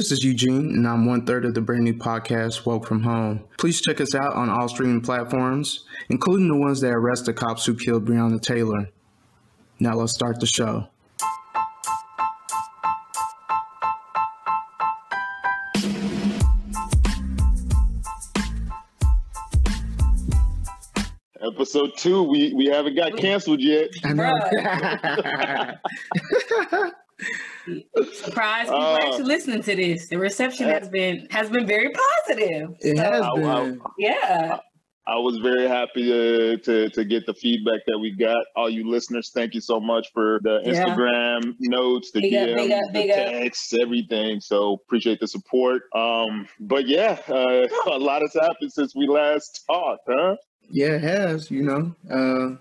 This is Eugene, and I'm one third of the brand new podcast, Woke from Home. Please check us out on all streaming platforms, including the ones that arrest the cops who killed Breonna Taylor. Now let's start the show. Episode two, we we haven't got canceled yet. I know. Surprise! People Uh, actually listening to this. The reception has been has been very positive. it has I- been. Yeah, I was very happy to, to to get the feedback that we got. All you listeners, thank you so much for the Yeah. Instagram notes, the Big up, DMs, big up, the big up. texts, everything. So appreciate the support. Um, but yeah, uh, a lot has happened since we last talked, huh? Yeah, it has. You know. Uh,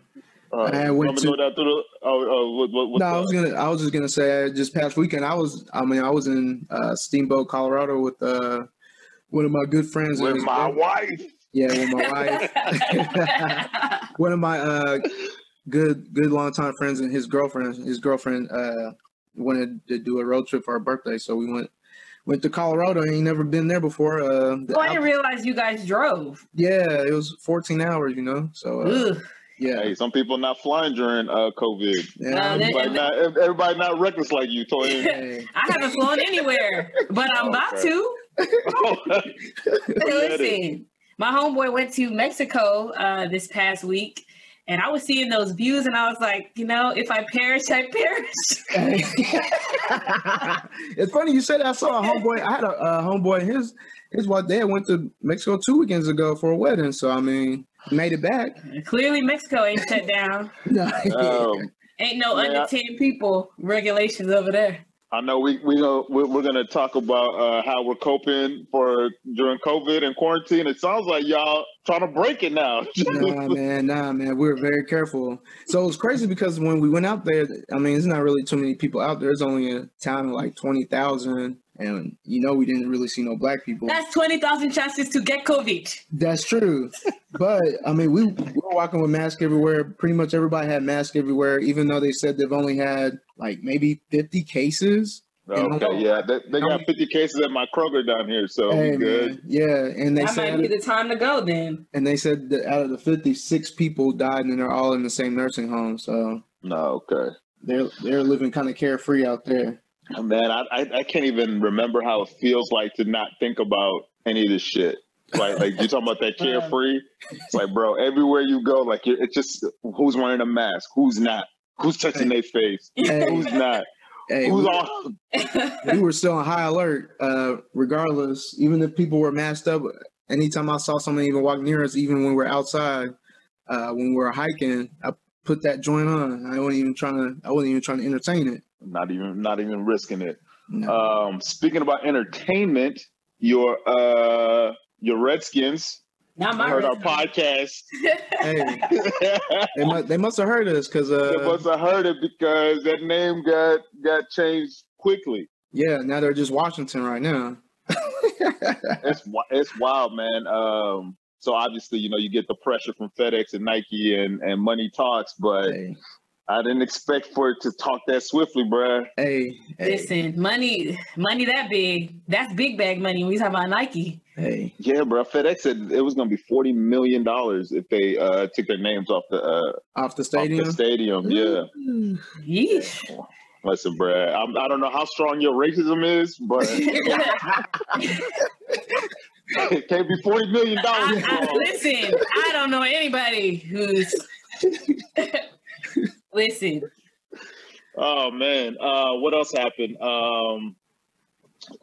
Uh, I went want to- go down through the. Oh, oh what, what, what's no, I was gonna. I was just gonna say. uh, Just past weekend, I was. I mean, I was in uh, Steamboat, Colorado, with uh, one of my good friends. with my girl- wife. Yeah, with my wife. one of my uh, good good longtime friends and his girlfriend. His girlfriend uh, wanted to do a road trip for our birthday, so we went went to Colorado. I ain't never been there before. Uh, the oh, I didn't realize you guys drove. yeah, it was 14 hours. You know, so uh, Ugh. Yeah, Hey, some people not flying during uh, COVID. yeah. No, they- Everybody not, everybody not reckless like you, Toyin. Hey, I haven't flown anywhere, but I'm about Okay. to. Listen, my homeboy went to Mexico uh, this past week, and I was seeing those views, and I was like, you know, if I perish, I perish. it's funny you said that. I saw a homeboy. I had a, a homeboy. His his wife dad went to Mexico two weekends ago for a wedding. So I mean, made it back. Clearly, Mexico ain't shut down. No, um, Ain't no Yeah. under ten people regulations over there. I know we we go, we're, we're going to talk about uh, how we're coping for during COVID and quarantine. It sounds like y'all trying to break it now. nah, man, nah, man. We were very careful. So it was crazy because when we went out there, I mean, it's not really too many people out there. It's only a town of like twenty thousand, and you know, we didn't really see no black people. That's twenty thousand chances to get COVID. That's true. But I mean, we, we were walking with masks everywhere. Pretty much everybody had masks everywhere, even though they said they've only had like maybe 50 cases. okay, yeah, they, they got 50 cases at my Kroger down here, so Hey, good. man. Yeah. And they That might be the time to go then. and they said that out of the 56 people died and they're all in the same nursing home. So No, okay. they're, they're living kind of carefree out there. Man, I, I I can't even remember how it feels like to not think about any of this shit. Like like you talking about that carefree. It's like, bro, everywhere you go, like you're, it's just who's wearing a mask, who's not, who's touching their face, Hey, who's not, hey, who's we, on. we were still on high alert, uh, regardless, even if people were masked up. Anytime I saw someone even walk near us, even when we're outside, uh, when we were hiking, I put that joint on. I wasn't even trying to. I wasn't even trying to entertain it. Not even not even risking it. No. Um, speaking about entertainment, your uh your Redskins Not my heard our podcast. hey, they they must. They must have heard us because, uh, must have heard it because that name got got changed quickly. yeah. Now they're just Washington right now. It's it's wild, man. Um, so obviously, you know, you get the pressure from FedEx and Nike and and money talks, but hey, I didn't expect for it to talk that swiftly, bruh. hey, hey, Listen, money, money that big, that's big bag money. We talk about Nike, hey. Yeah, bro. FedEx said it was going to be forty million dollars if they uh, took their names off the uh, Off the off stadium. the stadium. Yeah. yeesh. Listen, bruh. I'm, I don't know how strong your racism is, but it can't be forty million dollars. Listen, I don't know anybody who's. listen, Oh man, uh, what else happened? Um,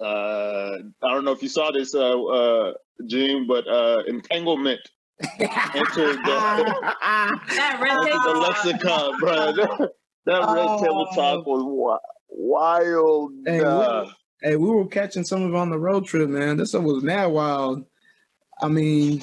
uh, I don't know if you saw this, uh, uh, Gene, but uh, entanglement entered the, that red entered the lexicon, bro. That, that red table Oh. talk was wild. Hey, uh, Hey, we were catching some of on the road trip, man. This stuff was mad wild. I mean,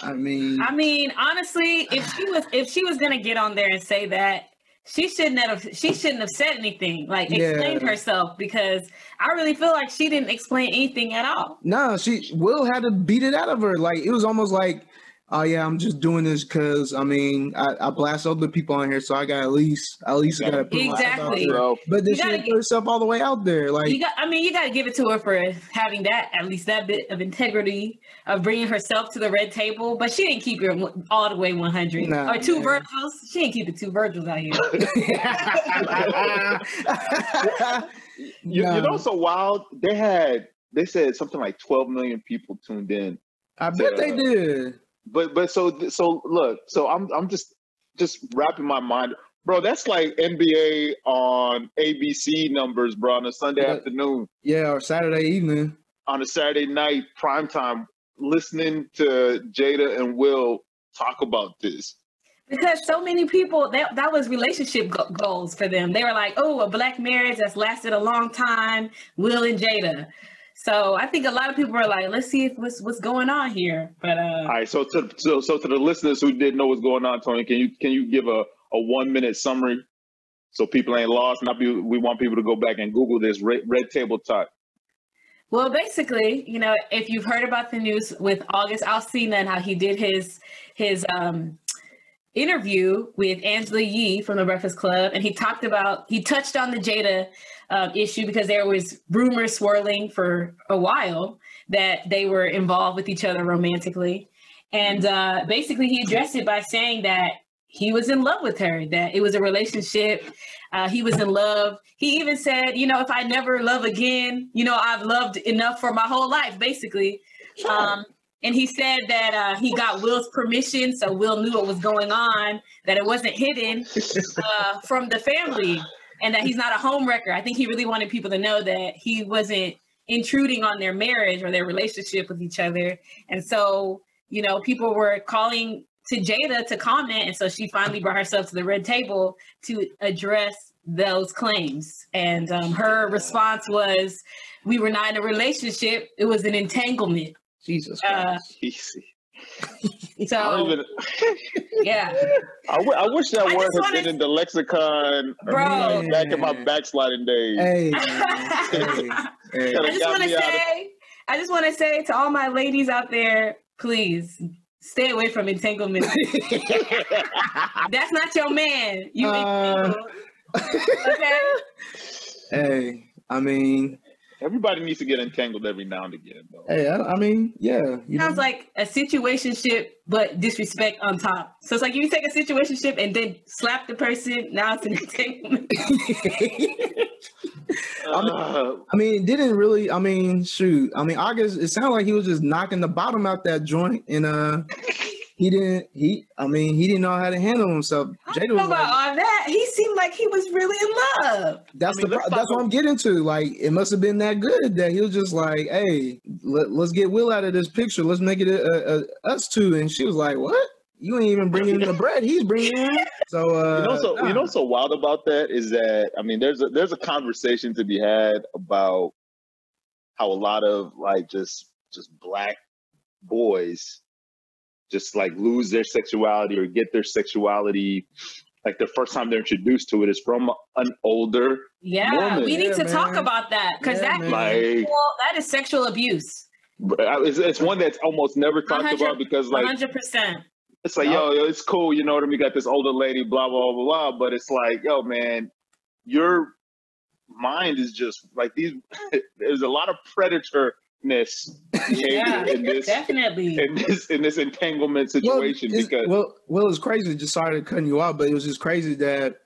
I mean, I mean, honestly, if she was if she was gonna get on there and say that, she shouldn't have she shouldn't have said anything, like explained Yeah. herself, because I really feel like she didn't explain anything at all. no, she Will had to beat it out of her. Like it was almost like oh yeah, I'm just doing this because I mean I, I blast other people on here, so I got at least at least Yeah. got to put Exactly. there. Bro, But this You gotta shit get- put herself all the way out there, like You got, I mean, you got to give it to her for having that, at least that bit of integrity of bringing herself to the red table. But she didn't keep it all the way 100 Nah, or two man. Virgils. She didn't keep it two Virgils out here. you, Nah. you know, so wild. They had they said something like 12 million people tuned in. I bet they did. But but so so look, so I'm I'm just just wrapping my mind, bro. That's like NBA on ABC numbers, bro, on a Sunday Yeah. afternoon, Yeah, or Saturday evening. on a Saturday night, prime time, listening to Jada and Will talk about this. Because so many people that that was relationship go- goals for them. They were like, "Oh, a black marriage that's lasted a long time, Will and Jada." So I think a lot of people are like, "Let's see if what's what's going on here." But uh, All right, so to so so to the listeners who didn't know what's going on, Tony, can you can you give a, a one minute summary so people ain't lost? Not be, we want people to go back and Google this red, red table talk. Well, basically, you know, if you've heard about the news with August Alsina and how he did his his um, interview with Angela Yee from the Breakfast Club, and he talked about he touched on the Jada um, issue because there was rumors swirling for a while that they were involved with each other romantically, and uh, basically he addressed it by saying that he was in love with her, that it was a relationship. Uh, he was in love. He even said, you know, if I never love again, you know, I've loved enough for my whole life, basically. Um, and he said that uh, he got Will's permission, so Will knew what was going on, that it wasn't hidden uh, from the family, and that he's not a home wrecker. I think he really wanted people to know that he wasn't intruding on their marriage or their relationship with each other. And so, you know, people were calling to Jada to comment, and so she finally brought herself to the red table to address those claims. And um, her response was, "We were not in a relationship; it was an entanglement." Jesus Uh, Christ. Easy. I so, even. yeah, I, w- I wish that I word just had wanna- been in the lexicon Bro. back in my backsliding days. Hey, hey, hey. I just want to me out of- say, I just want to say to all my ladies out there, please stay away from entanglement. That's not your man. You Uh, entangled. okay. hey, I mean, Everybody needs to get entangled every now and again, though. hey, I, I mean, yeah. You Sounds know, like a situationship, but disrespect on top. So it's like you take a situationship and then slap the person. Now it's an entanglement. Uh, I mean, it didn't really. I mean, shoot. I mean, August. It sounded like he was just knocking the bottom out that joint, and uh, he didn't. He. I mean, he didn't know how to handle himself. I Jada know was about like, all that. He seemed like he was really in love. that's I mean, the. pro- That's what I'm getting to. Like, it must have been that good that he was just like, "Hey, let, let's get Will out of this picture. Let's make it a, a, a- us two." And she was like, "What? You ain't even bringing in the bread. He's bringing in." So, uh, you know, so nah. you know, so wild about that is that I mean, there's a there's a conversation to be had about how a lot of like just just black boys just like lose their sexuality or get their sexuality like the first time they're introduced to it is from an older Yeah, Woman. we need Yeah, to talk about that because Yeah, that like well, that is sexual abuse. Uh, it's, it's one that's almost never talked about because like hundred percent. it's like yo, yo it's cool you know what I mean we got this older lady blah blah blah blah but it's like yo man your mind is just like these there's a lot of predatorness behavior Yeah, in this definitely. in this in this entanglement situation it's- because well, well, it's crazy. Just sorry to cutting you off, but it was just crazy that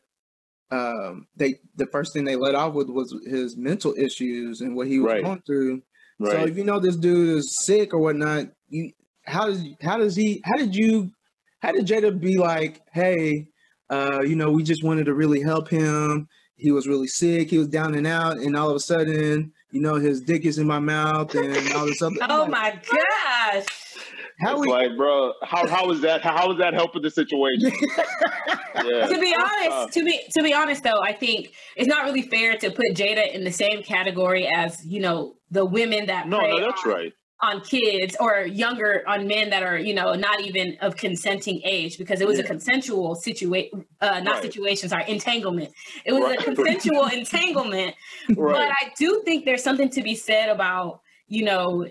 um, they the first thing they let off with was his mental issues and what he was Right. going through. So if you know this dude is sick or whatnot, you how does how does he how did you how did Jada be like, hey, uh, you know, we just wanted to really help him. He was really sick. He was down and out, and all of a sudden, you know, his dick is in my mouth and all this other. I'm Oh my gosh. How it's we? like bro how how is that how is that helping the situation yeah to be honest, to be to be honest though, I think it's not really fair to put Jada in the same category as you know the women that no prey no that's on, right on kids or younger on men that are you know not even of consenting age because it was a consensual situation, uh, not Right. situation, sorry, entanglement. It was Right. a consensual entanglement. But I do think there's something to be said about you know,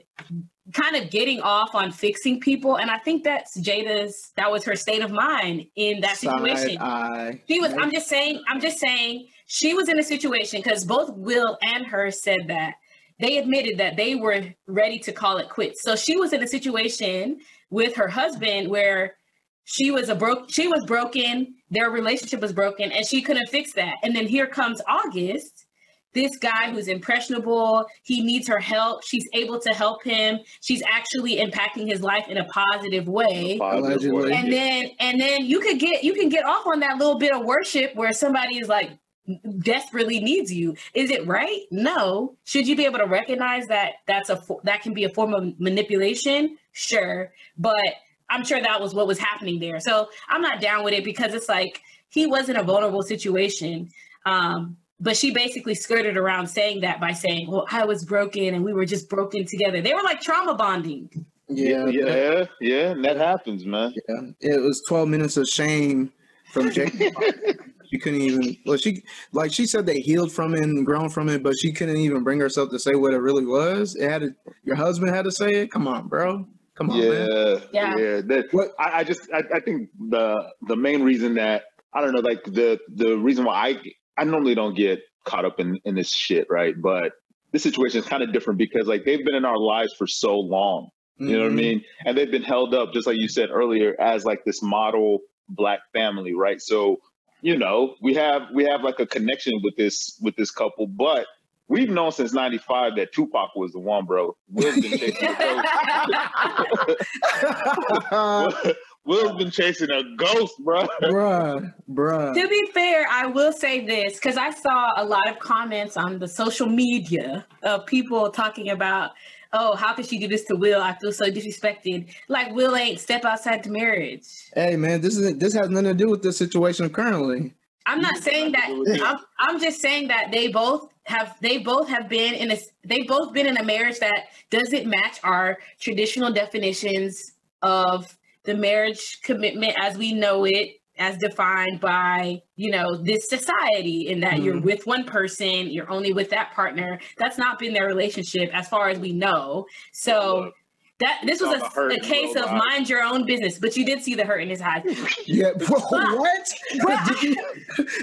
kind of getting off on fixing people. And I think that's Jada's, that was her state of mind in that situation. Side She was, I'm just saying, I'm just saying, she was in a situation because both Will and her said that they admitted that they were ready to call it quits. So she was in a situation with her husband where she was a broke she was broken, their relationship was broken, and she couldn't fix that. And then here comes August, this guy who's impressionable, he needs her help. She's able to help him. She's actually impacting his life in a positive way. Allegedly. And then and then you could get you can get off on that little bit of worship where somebody is like desperately needs you. Is it right? No. Should you be able to recognize that that's a that can be a form of manipulation? Sure, but I'm sure that was what was happening there. So I'm not down with it because it's like he was in a vulnerable situation. Um, but she basically skirted around saying that by saying, "Well, I was broken and we were just broken together." They were like trauma bonding. Yeah, yeah, yeah, and that happens, man. yeah. It was 12 minutes of shame from Jake. she couldn't even. Well, she like she said they healed from it and grown from it, but she couldn't even bring herself to say what it really was. It had to, your husband had to say it. Come on, bro. Come on, man. Yeah, Yeah. yeah. That, What- I, I just, I, I think the the main reason that I don't know, like the the reason why I I normally don't get caught up in in this shit, right? But this situation is kind of different because like they've been in our lives for so long. You know what I Mhm. mean? And they've been held up, just like you said earlier, as like this model black family, right? So, you know, we have we have like a connection with this with this couple, but we've known since '95 that Tupac was the one, bro. Will's been chasing the ghost. Will's been chasing a ghost, bro. bruh, bruh. To be fair, I will say this because I saw a lot of comments on the social media of people talking about, oh, how could she do this to Will? I feel so disrespected. Like Will ain't step outside the marriage. Hey, man, this is this has nothing to do with the situation currently. I'm not saying that. I'm, I'm just saying that they both have they both have been in a they both been in a marriage that doesn't match our traditional definitions of the marriage commitment as we know it as defined by you know this society in that you're Mhm. with one person you're only with that partner that's not been their relationship as far as we know so that this was Saw the hurt a, a case of mind your own business but you did see the hurt in his eyes Yeah, bro, what? Did you-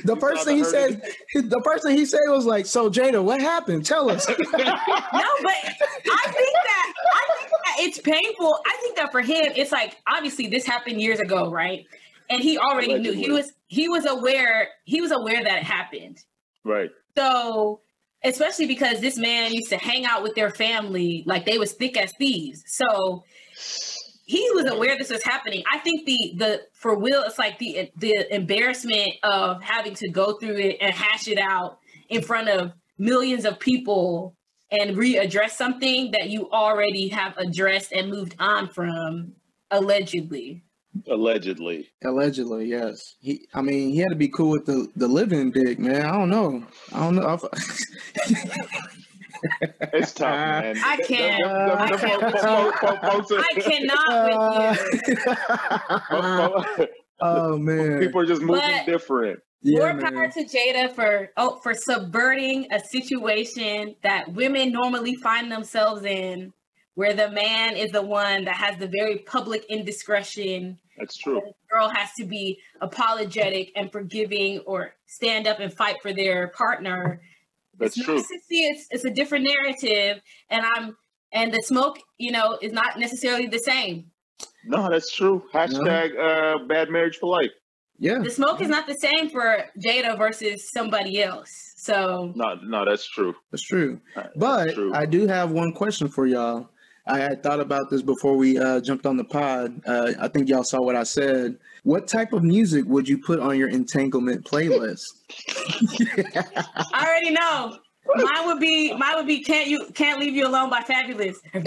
the first saw thing he said, the first thing he said was like, "So Jada, what happened? Tell us." no, but I think that I think that it's painful. I think that for him, it's like obviously this happened years ago, right? And he already knew he was he was aware he was aware that it happened. Right. So especially because this man used to hang out with their family like they was thick as thieves. So he was aware this was happening. I think the the for Will, it's like the the embarrassment of having to go through it and hash it out in front of millions of people and readdress something that you already have addressed and moved on from allegedly. Allegedly. Allegedly, yes. He, I mean, he had to be cool with the the living dick, man. I don't know. I don't know. It's tough, man. I can't. The- the- the- I are- I cannot with you. fo- fo- oh man. People are just moving But- different. Yeah, More power man. to Jada for oh for subverting a situation that women normally find themselves in, where the man is the one that has the very public indiscretion. That's true. The girl has to be apologetic and forgiving or stand up and fight for their partner. That's it's true. Nice to see it's it's a different narrative, and I'm and the smoke, you know, is not necessarily the same. No, that's true. Hashtag uh, bad marriage for life. Yeah. The smoke is not the same for Jada versus somebody else. So No, no, that's true. That's true. That's But true. I do have one question for y'all. I had thought about this before we uh, jumped on the pod. Uh, I think y'all saw what I said. What type of music would you put on your entanglement playlist? I already know. Mine would be mine would be can't you can't leave you alone by Fabolous. can't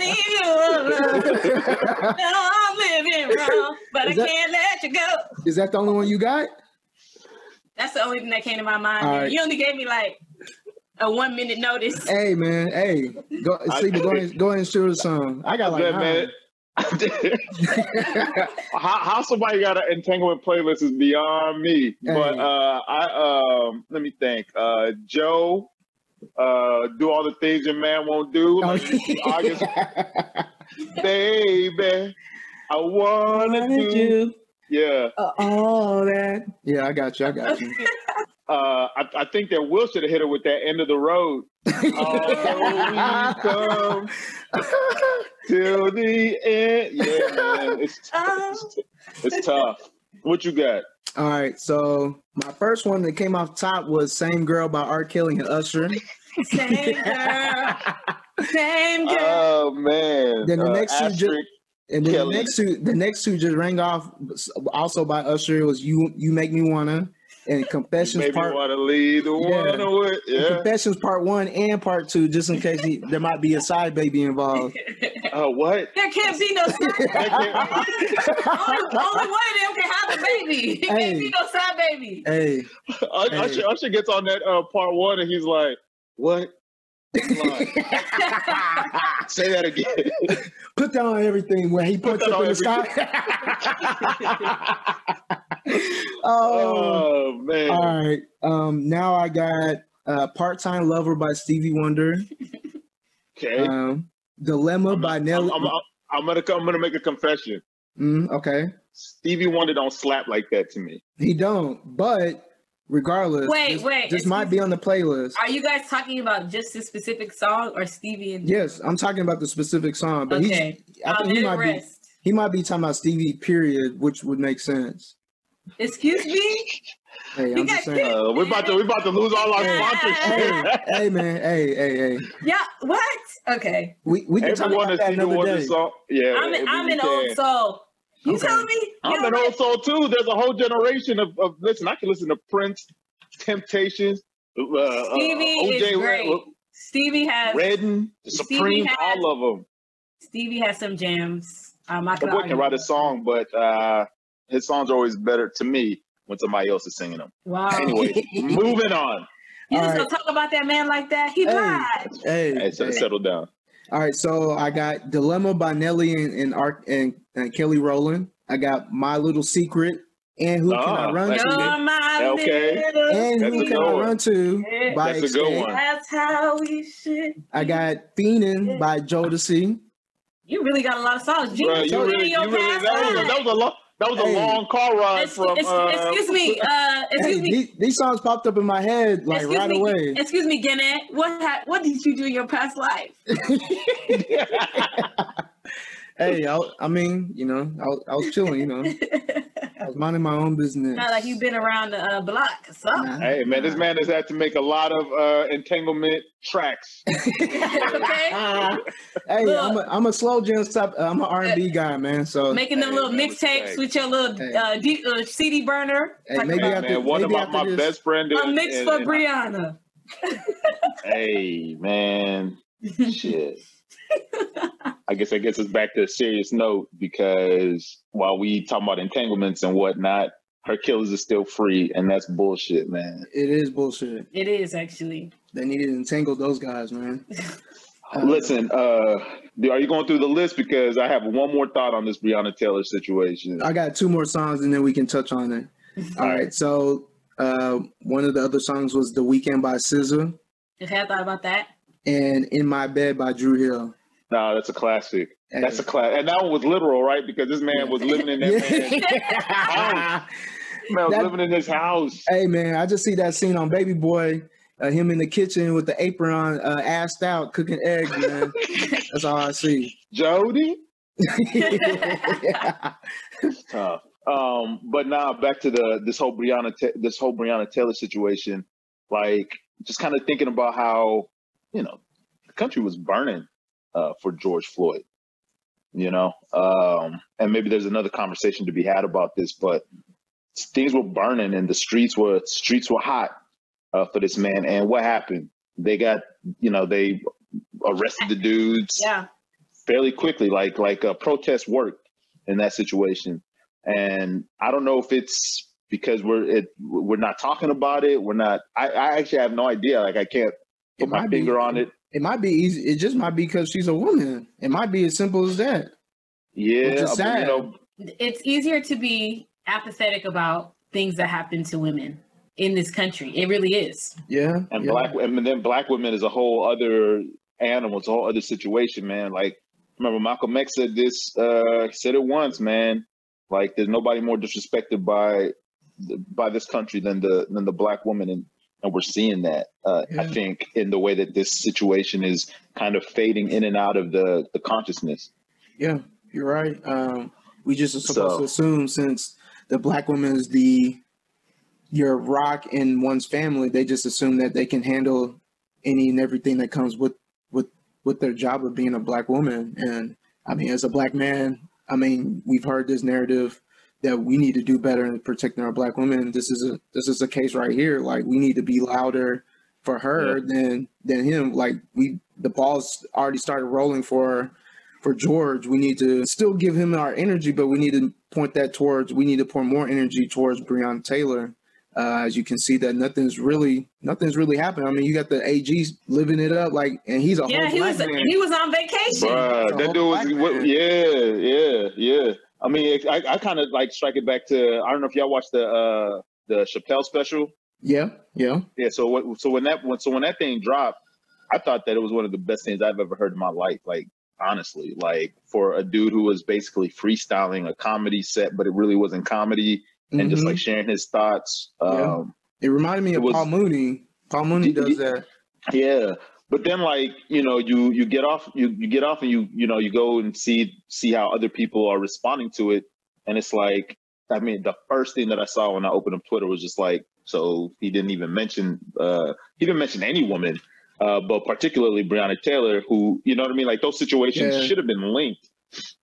leave you alone. No, I'm living wrong, but I Is that- can't let you go. Is that the only one you got? That's the only thing that came to my mind. Right. You only gave me like a one minute notice. Hey man, hey, go I- Sleepy, go ahead, go ahead and shoot a song. I got like Good, nine. man. how, how somebody got an entanglement playlist is beyond me. But uh, I um, let me think. Uh, Joe, uh, do all the things your man won't do. Oh, Like, August, baby, I wanna Wanted do. you, Yeah, uh, all that. Yeah, I got you. I got you. uh, I, I think that Will should have hit her with that end of the road. Oh, we come till the end. Yeah, man, it's it's, it's tough. What you got? All right, so my first one that came off top was "Same Girl" by R. Kelly and Usher. Same girl, same girl. Oh man. Then the Uh, next two ju- And then Kelly. the next two, the next two just rang off. Also by Usher, it was "You You Make Me Wanna" and "Confessions Maybe Part." want to lead the Yeah. one away. Yeah. Confessions Part One and Part Two, just in case he, there might be a side baby involved. Uh, what? there can't be no side That only, only one of them can have a baby. It Hey. can't be no side baby. Hey, can't- Hey. Usher, Usher gets on that uh, part one and he's like, "What? Line. Say that again." put down everything when he puts that up on in the sky. oh, oh man. all right. Um, now I got uh, "Part Time Lover" by Stevie Wonder. Okay. Um, "Dilemma" by Nelly. I'm, I'm, I'm gonna I'm gonna make a confession. Mm, okay, Stevie Wonder don't slap like that to me. he don't, but regardless, Wait, this, wait, this might be on the playlist. Are you guys talking about just this specific song or Stevie and Yes, I'm talking about the specific song, but Okay. he's. I think he it might be. He might be talking about Stevie. Period, which would make sense. Excuse me? Hey, I'm just saying. Uh, we're about to we're about to lose all our Hey, sponsorship. hey, man, hey, hey, hey. Yeah, what? Okay. We we can talk Everyone about has that Stevie another day. song. Yeah, I'm an, if I'm an can. old soul. You Okay. telling me? you I'm an old soul too. There's a whole generation of, of listen. I can listen to Prince, Temptations, uh, uh, Stevie is great. Red, Stevie has Redden, the Stevie Supremes, has- all of them. Stevie has some jams. Um, I The can boy can write a song, but uh, his songs are always better to me when somebody else is singing them. Wow. Anyway, moving on. you just All gonna talk about that man like that? He Hey. lied. Hey, Hey, hey. settle down. All right, so I got Dilemma by Nelly and and, Ar- and, and Kelly Rowland. I got My Little Secret and Who Can I Ah, Run To? my Okay. little And That's Who Can I. Run To by That's a good one. That's how we should. I got Feenin' by Jodeci. You really got a lot of songs. Bro, you you really, you really, that was, a, life. that was a long, that was a Hey. long car ride Ex- from. ex- uh, excuse me. Uh, Hey, me. these, these songs popped up in my head like excuse right me. away. Excuse me, Gannett. What ha- what did you do in your past life? Hey, I, I mean, you know, I, was- I was chilling, you know, I was minding my own business. Not like you've been around the uh, block or something. Nah. Hey man, this man has had to make a lot of uh, entanglement tracks. okay. hey, Look. I'm a, I'm a slow jam stop. I'm an R&B guy, man. So Making them Hey, little mixtapes with your little Hey. uh, D, uh, CD burner. Hey, Like maybe Hey, after- man, one of maybe my, after my this- best friend. a mix and- for and- Brianna. Hey man, shit. I guess I guess it's back to a serious note because while we talk about entanglements and whatnot, her killers are still free, and that's bullshit, man. it is bullshit. It is actually. They needed to entangle those guys, man. Listen, uh, are you going through the list? Because I have one more thought on this Breonna Taylor situation. I got two more songs and then we can touch on it. All right. So uh, one of the other songs was "The Weekend" by SZA Okay, I thought about that. And "In My Bed" by Dru Hill. No, that's a classic. Hey. That's a class, and that one was literal, right? Because this man was living in that Yeah. man was That- living in his house. hey man, I just see that scene on Baby Boy, uh, him in the kitchen with the apron on, uh, assed out, cooking eggs, man. That's all I see. Jody, yeah. tough. Um, but now back to the this whole Breonna this whole Breonna Taylor situation. Like, just kind of thinking about how you know the country was burning uh, for George Floyd. You know, um, and maybe there's another conversation to be had about this, but things were burning and the streets were streets were hot uh, for this man. And what happened? They got you know they arrested the dudes Yeah. fairly quickly. Like like a protest worked in that situation, and I don't know if it's because we're it we're not talking about it. We're not. I, I actually have no idea. Like I can't It put my might be- on it. It might be easy. It just might be because she's a woman. It might be as simple as that. Yeah, Which is I mean, sad. you know, It's easier to be apathetic about things that happen to women in this country. It really is. Yeah. and yeah. black and then black women is a whole other animal. It's a whole other situation, man. Like remember Malcolm X said this. Uh, he said it once, man. Like there's nobody more disrespected by by this country than the than the black woman, and and we're seeing that. Uh, I think in the way that this situation is kind of fading in and out of the the consciousness. Yeah, you're right. Um, we just are supposed So- to assume since the black woman is the your rock in one's family, they just assume that they can handle any and everything that comes with with with their job of being a black woman. And I mean, as a black man, I mean, we've heard this narrative that we need to do better in protecting our black women. This is a this is a case right here. Like we need to be louder for her than than him. Like we the ball's already started rolling for for George. We need to still give him our energy, but we need to point that towards we need to pour more energy towards Breonna Taylor. Uh, as you can see that nothing's really nothing's really happened. I mean, you got the AGs living it up like and he's a Yeah, whole he black was man. he was on vacation. Bruh, that dude was, what, yeah, yeah, yeah. I mean, it, I, I kind of like strike it back to. I don't know if y'all watched the uh the Chappelle special. Yeah, yeah. Yeah. So what? So when that when so when that thing dropped, I thought that it was one of the best things I've ever heard in my life. Like honestly, like for a dude who was basically freestyling a comedy set, but it really wasn't comedy, and just Mhm. like sharing his thoughts. Yeah. Um, it reminded me it of was- Paul Mooney. Paul Mooney does that. Yeah, but then like you know you you get off you you get off and you you know you go and see see how other people are responding to it, and it's like I mean the first thing that I saw when I opened up Twitter was just like so he didn't even mention uh he didn't mention any woman, uh but particularly Breonna Taylor who you know what I mean like those situations Yeah. should have been linked.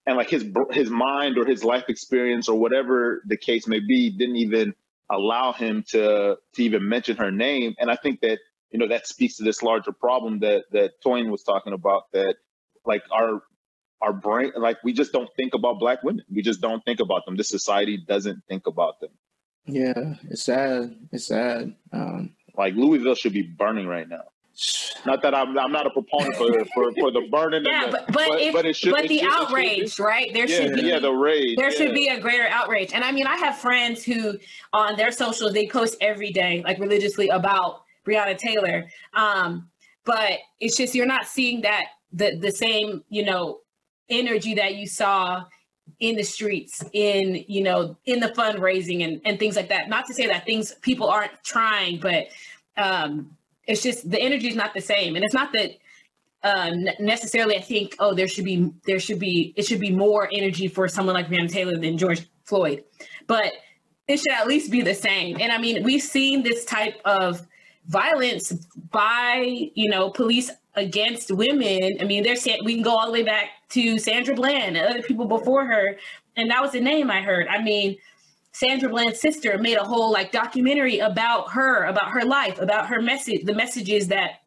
And like his his mind or his life experience or whatever the case may be didn't even allow him to to even mention her name. And I think that you know that speaks to this larger problem that that Toyin was talking about that like our our brain like we just don't think about black women we just don't think about them this society doesn't think about them Yeah, it's sad. It's sad. Um, like louisville should be burning right now not that i'm, I'm not a proponent for, for for the burning Yeah, and the, but but, if, but it should but it the should- it should- outrage, right? There yeah, should be yeah the rage there should be a greater outrage. And I mean, I have friends who on their socials they post every day, like religiously about Breonna Taylor. Um, but it's just you're not seeing that the the same, you know, energy that you saw in the streets, in you know, in the fundraising and, and things like that. Not to say that things people aren't trying, but um it's just the energy is not the same. And it's not that ne- necessarily I think, oh, there should be there should be it should be more energy for someone like Breonna Taylor than George Floyd, but it should at least be the same. And I mean, we've seen this type of violence by you know police against women. I mean, there's we can go all the way back to Sandra Bland and other people before her, and that was the name I heard. I mean. Sandra Bland's sister made a whole like documentary about her, about her life, about her message, the messages that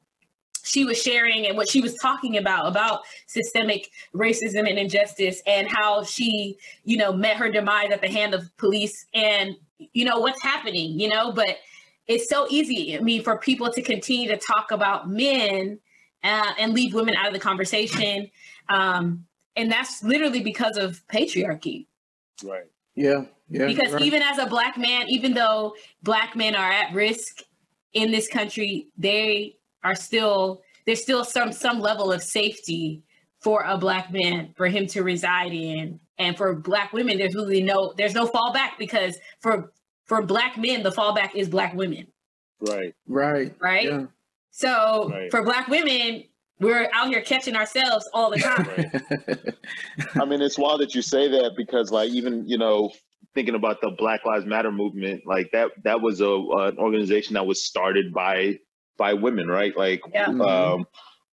she was sharing and what she was talking about about systemic racism and injustice and how she you know met her demise at the hand of police and you know what's happening you know but it's so easy i mean for people to continue to talk about men uh, and leave women out of the conversation um, and that's literally because of patriarchy right yeah, yeah. because right. even as a black man even though black men are at risk in this country they are still there's still some some level of safety for a black man for him to reside in and for black women there's really no there's no fallback because for for black men the fallback is black women right right, right Yeah. so Right. for black women we're out here catching ourselves all the time I mean, it's wild that you say that because, like, even you know, thinking about the Black Lives Matter movement, like that that was a an organization that was started by by women, right? Like, Yeah. um,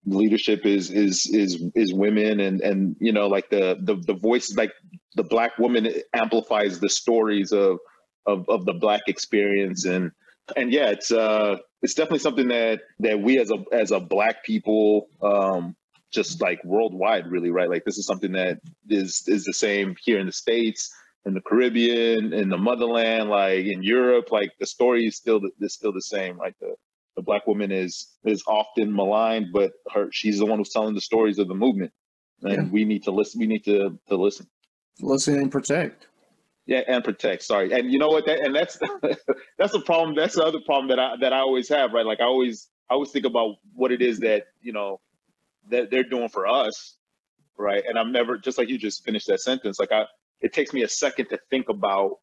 leadership is is is is women, and and you know, like the the the voice, like the Black woman amplifies the stories of of of the Black experience, and and yeah, it's uh it's definitely something that that we as a as a Black people. um just like worldwide really right like this is something that is is the same here in the states in the caribbean in the motherland like in europe like the story is still is still the same right the the black woman is is often maligned but her she's the one who's telling the stories of the movement and Yeah. we need to listen we need to to listen Listen and protect. Yeah, and protect. Sorry, and you know what? That, and that's that's the problem. That's the other problem that I that I always have. Right, like I always I always think about what it is that you know that they're doing for us, right? And I'm never just like you just finished that sentence. Like I, it takes me a second to think about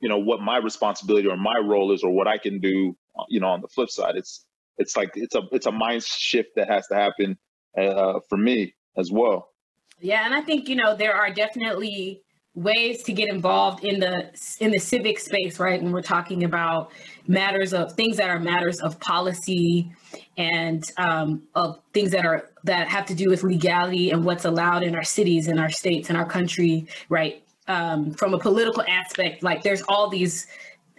you know what my responsibility or my role is or what I can do. You know, on the flip side, it's it's like it's a it's a mind shift that has to happen uh, for me as well. Yeah, and I think you know there are definitely ways to get involved in the in the civic space right? When we're talking about matters of things that are matters of policy and um, of things that are that have to do with legality and what's allowed in our cities and our states and our country right? Um, from a political aspect like there's all these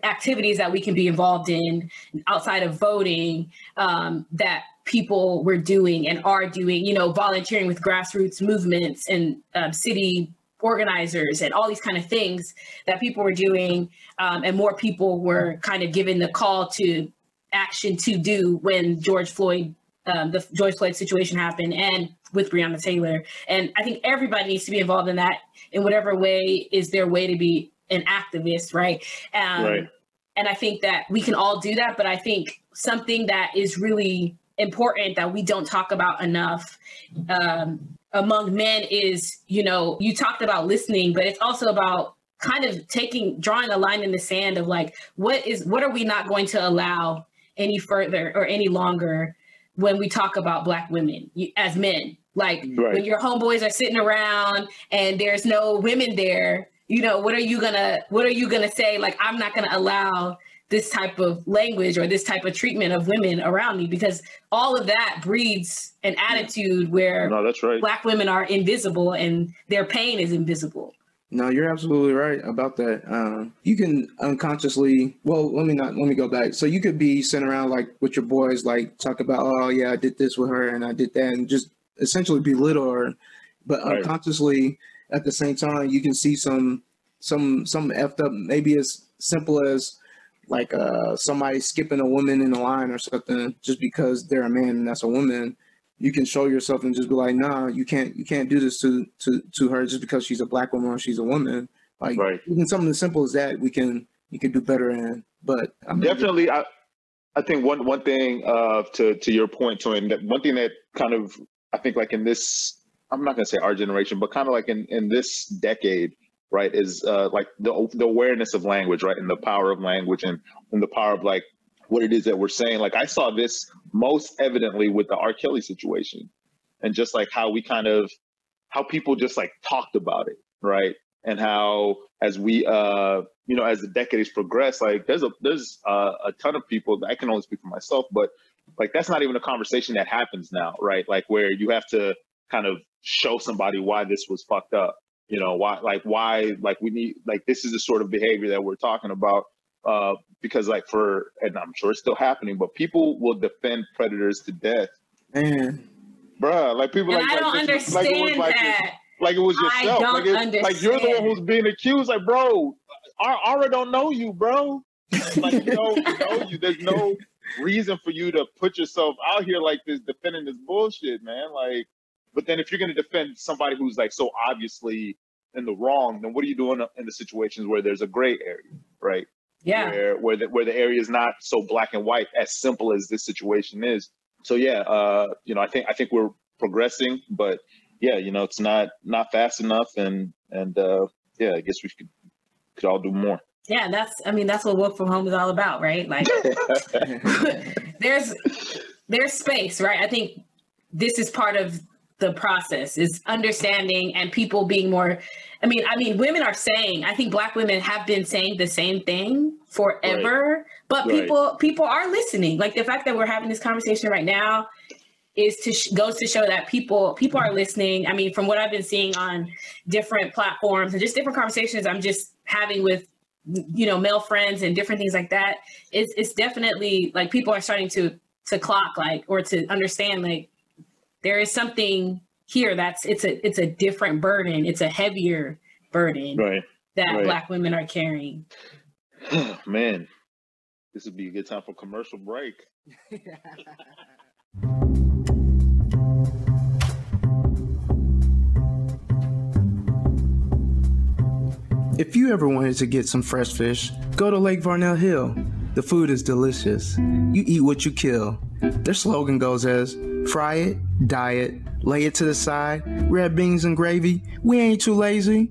activities that we can be involved in outside of voting um, that people were doing and are doing you know volunteering with grassroots movements and um, city organizers and all these kind of things that people were doing um, and more people were kind of given the call to action to do when george floyd um, the george floyd situation happened and with breonna taylor and i think everybody needs to be involved in that in whatever way is their way to be an activist right, um, right. and i think that we can all do that but i think something that is really important that we don't talk about enough um, among men is, you know, you talked about listening, but it's also about kind of taking drawing a line in the sand of like what is what are we not going to allow any further or any longer when we talk about black women as men like right. when your homeboys are sitting around and there's no women there you know what are you gonna what are you gonna say like i'm not gonna allow this type of language or this type of treatment of women around me because all of that breeds an attitude where no, that's right. black women are invisible and their pain is invisible. No, you're absolutely right about that. Um, you can unconsciously, well, let me not, let me go back. So you could be sitting around like with your boys, like talk about, oh yeah, I did this with her and I did that, and just essentially belittle her. But right. unconsciously, at the same time, you can see some, some, some effed up, maybe as simple as like uh, somebody skipping a woman in the line or something just because they're a man and that's a woman you can show yourself and just be like nah you can't you can't do this to to to her just because she's a black woman or she's a woman like right. even something as simple as that we can you can do better in but I mean, definitely i i think one one thing uh to to your point to that one thing that kind of i think like in this i'm not going to say our generation but kind of like in in this decade right is uh, like the, the awareness of language right and the power of language and, and the power of like what it is that we're saying. Like i saw this most evidently with the r. Kelly situation and just like how we kind of how people just like talked about it right and how as we uh you know as the decades progress like there's a there's uh, a ton of people i can only speak for myself but like that's not even a conversation that happens now right like where you have to kind of show somebody why this was fucked up you know why like why like we need like this is the sort of behavior that we're talking about uh because like for and i'm sure it's still happening but people will defend predators to death. Man. Bruh like people and like i don't like, understand like it was like that. like it was yourself. Like, it, like you're the one who's being accused. Like bro Ara don't know you bro. Like you know, know you. There's no reason for you to put yourself out here like this defending this bullshit man. Like but then if you're going to defend somebody who's like so obviously in the wrong, then what are you doing in the situations where there's a gray area, right? Yeah. Where where the, where the area is not so black and white as simple as this situation is. So yeah, uh, you know, I think I think we're progressing, but yeah, you know, it's not not fast enough, and and uh, yeah, I guess we could could all do more. Yeah, that's I mean that's what work from home is all about, right? Like there's there's space, right? I think this is part of the process is understanding and people being more i mean i mean women are saying i think black women have been saying the same thing forever right. but right. people people are listening like the fact that we're having this conversation right now is to sh- goes to show that people people are listening i mean from what i've been seeing on different platforms and just different conversations i'm just having with you know male friends and different things like that it's it's definitely like people are starting to to clock like or to understand like there is something here that's it's a it's a different burden it's a heavier burden right that right. black women are carrying man this would be a good time for commercial break If you ever wanted to get some fresh fish, go to Lake Varnell Hill. The food is delicious. You eat what you kill. Their slogan goes as fry it, dye it, lay it to the side, red beans and gravy. We ain't too lazy.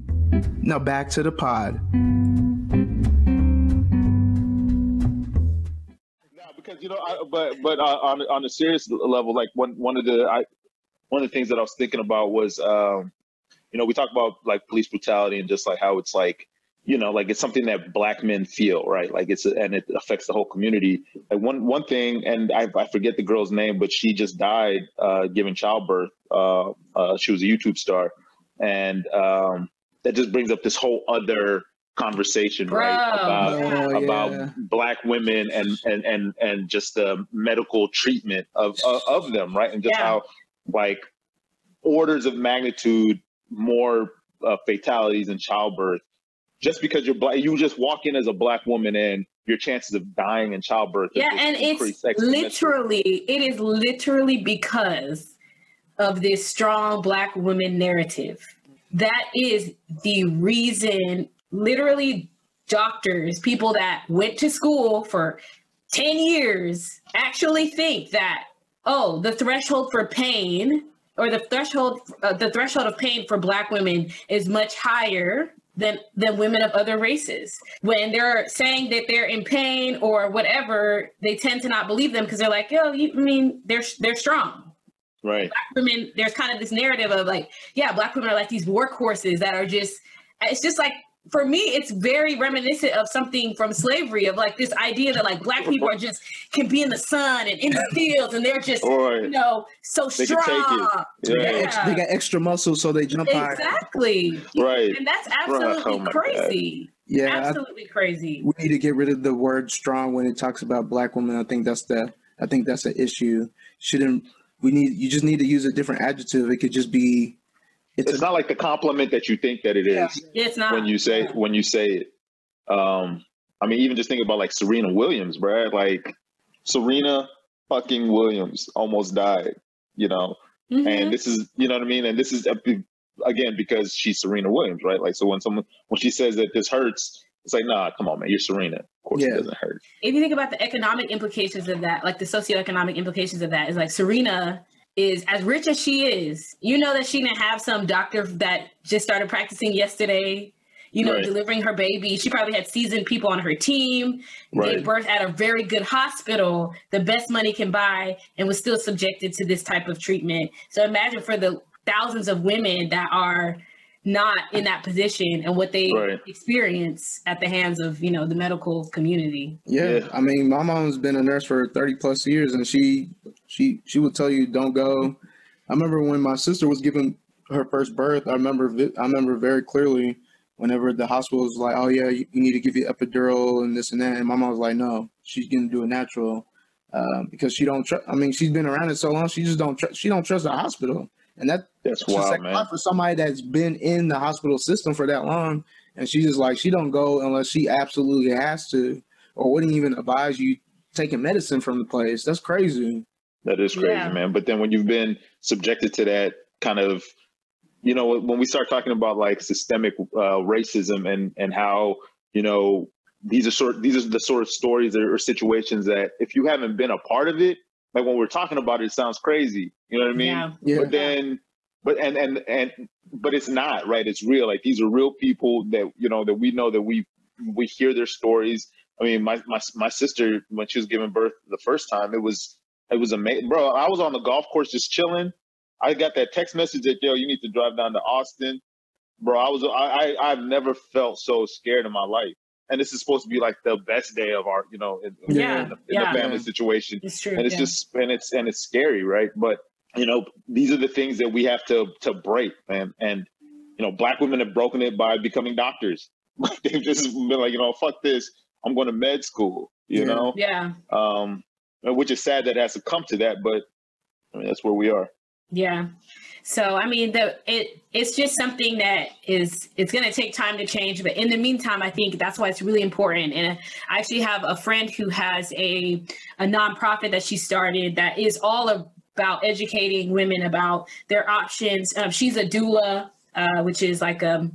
Now back to the pod. No, because you know, I, but but uh, on on a serious level, like one one of the I one of the things that I was thinking about was, um, you know, we talk about like police brutality and just like how it's like, you know, like it's something that black men feel, right? Like it's and it affects the whole community. Like one one thing, and I, I forget the girl's name, but she just died uh, giving childbirth. Uh, uh, she was a YouTube star, and um, that just brings up this whole other conversation, Bro, right? About yeah. Oh, about yeah. black women and and and and just the medical treatment of of, of them, right? And just Yeah. how like orders of magnitude more uh, fatalities in childbirth just because you're black. You just walk in as a black woman, and your chances of dying in childbirth Yeah, and it's literally, it is literally because of this strong black woman narrative. That is the reason, literally, doctors, people that went to school for 10 years actually think that, oh, the threshold for pain or the threshold uh, the threshold of pain for black women is much higher than than women of other races when they're saying that they're in pain or whatever they tend to not believe them because they're like yo you I mean they're they're strong right. black women there's kind of this narrative of like yeah black women are like these workhorses that are just it's just like for me it's very reminiscent of something from slavery of like this idea that like black people are just can be in the sun and in the fields and they're just you know so They can take it. strong Yeah. They got, they got extra muscles, so they jump high. exactly Right. and that's Right. absolutely Oh my God. crazy Yeah, I- absolutely crazy we need to get rid of the word strong when it talks about black women. I think that's the I think that's an issue. Shouldn't we need you just need to use a different adjective. It could just be it's, It's a, not like the compliment that you think that it is Yeah. it's not when you say when you say it. Um, I mean, even just think about like Serena Williams, bruh. Like Serena fucking Williams almost died. You know, Mhm. and this is you know what I mean. And this is uh, again because she's Serena Williams, right? Like so when someone when she says that this hurts, it's like nah, come on, man, you're Serena. Of course Yeah. it doesn't hurt. if you think about the economic implications of that, like the socioeconomic implications of that, is like Serena is as rich as she is. You know that she didn't have some doctor that just started practicing yesterday. You know, Right. delivering her baby. She probably had seasoned people on her team. Right. Gave birth at a very good hospital, the best money can buy, and was still subjected to this type of treatment. So imagine for the thousands of women that are not in that position and what they Right. experience at the hands of you know the medical community. yeah. Yeah. I mean, my mom's been a nurse for thirty plus years, and she she she would tell you don't go. I remember when my sister was giving her first birth. I remember vi- I remember very clearly. Whenever the hospital was like, "Oh yeah, you, need to give you epidural and this and that," and my mom was like, "No, she's gonna do it natural," um, because she don't trust. I mean, she's been around it so long, she just don't trust. She don't trust the hospital, and that That's wild, like man. for somebody that's been in the hospital system for that long, and she just like she don't go unless she absolutely has to, or wouldn't even advise you taking medicine from the place. That's crazy. That is crazy, Yeah. man. But then when you've been subjected to that kind of, you know, when we start talking about like systemic uh, racism and and how you know these are sort these are the sort of stories or, or situations that if you haven't been a part of it, like when we're talking about it, it sounds crazy. You know what I mean? Yeah. Yeah, But then, but and and and but it's not right. It's real. Like these are real people that you know that we know that we we hear their stories. I mean, my my my sister when she was giving birth the first time, it was it was amazing, bro. I was on the golf course just chilling. I got that text message that yo, you need to drive down to Austin, bro. I was I, I I've never felt so scared in my life. And this is supposed to be like the best day of our, you know, in, in Yeah, the, in yeah. the family situation It's true. and it's yeah. just and it's and it's scary right but you know these are the things that we have to to break man and you know black women have broken it by becoming doctors they've just been like you know fuck this i'm going to med school you Yeah. know yeah. um which is sad that it has to come to that but i mean that's where we are Yeah. So I mean the it it's just something that is it's gonna take time to change. But in the meantime, I think that's why it's really important. And I actually have a friend who has a a nonprofit that she started that is all about educating women about their options. Um, she's a doula, uh, which is like a